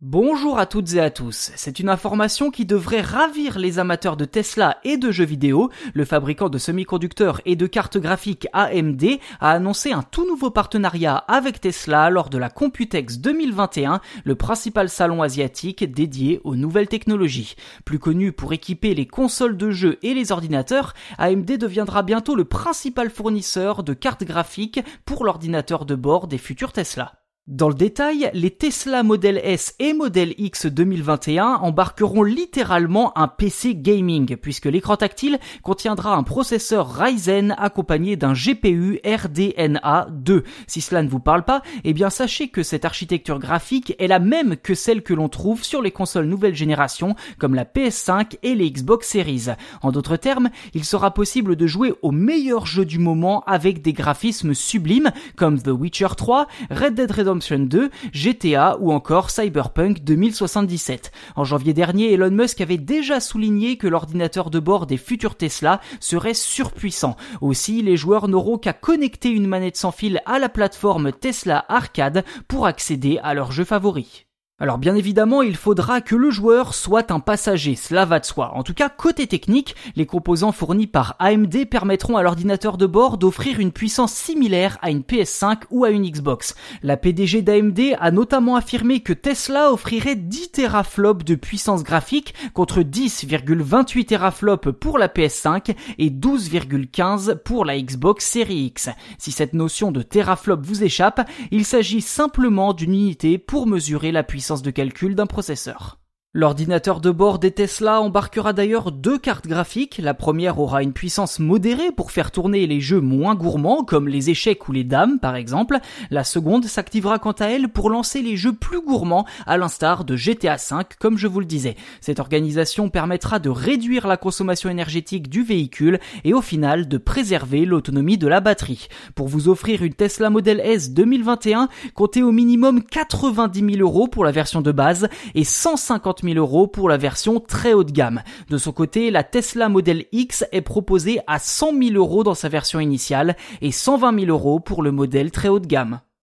Bonjour à toutes et à tous. C'est une information qui devrait ravir les amateurs de Tesla et de jeux vidéo. Le fabricant de semi-conducteurs et de cartes graphiques AMD a annoncé un tout nouveau partenariat avec Tesla lors de la Computex 2021, le principal salon asiatique dédié aux nouvelles technologies. Plus connu pour équiper les consoles de jeux et les ordinateurs, AMD deviendra bientôt le principal fournisseur de cartes graphiques pour l'ordinateur de bord des futurs Tesla. Dans le détail, les Tesla Model S et Model X 2021 embarqueront littéralement un PC gaming puisque l'écran tactile contiendra un processeur Ryzen accompagné d'un GPU RDNA 2. Si cela ne vous parle pas, eh bien sachez que cette architecture graphique est la même que celle que l'on trouve sur les consoles nouvelle génération comme la PS5 et les Xbox Series. En d'autres termes, il sera possible de jouer aux meilleurs jeux du moment avec des graphismes sublimes comme The Witcher 3, Red Dead Redemption 2, GTA ou encore Cyberpunk 2077. En janvier dernier, Elon Musk avait déjà souligné que l'ordinateur de bord des futurs Tesla serait surpuissant. Aussi, les joueurs n'auront qu'à connecter une manette sans fil à la plateforme Tesla Arcade pour accéder à leurs jeux favoris. Alors bien évidemment, il faudra que le joueur soit un passager, cela va de soi. En tout cas, côté technique, les composants fournis par AMD permettront à l'ordinateur de bord d'offrir une puissance similaire à une PS5 ou à une Xbox. La PDG d'AMD a notamment affirmé que Tesla offrirait 10 teraflops de puissance graphique contre 10,28 teraflops pour la PS5 et 12,15 pour la Xbox Series X. Si cette notion de teraflop vous échappe, il s'agit simplement d'une unité pour mesurer la puissance de calcul d'un processeur. L'ordinateur de bord des Tesla embarquera d'ailleurs deux cartes graphiques. La première aura une puissance modérée pour faire tourner les jeux moins gourmands comme les échecs ou les dames par exemple. La seconde s'activera quant à elle pour lancer les jeux plus gourmands à l'instar de GTA V comme je vous le disais. Cette organisation permettra de réduire la consommation énergétique du véhicule et au final de préserver l'autonomie de la batterie. Pour vous offrir une Tesla Model S 2021, comptez au minimum 90 000 euros pour la version de base et 150 000 euros pour la version très haut de gamme. De son côté, la Tesla Model X est proposée à 100 000 euros dans sa version initiale et 120 000 euros pour le modèle très haut de gamme.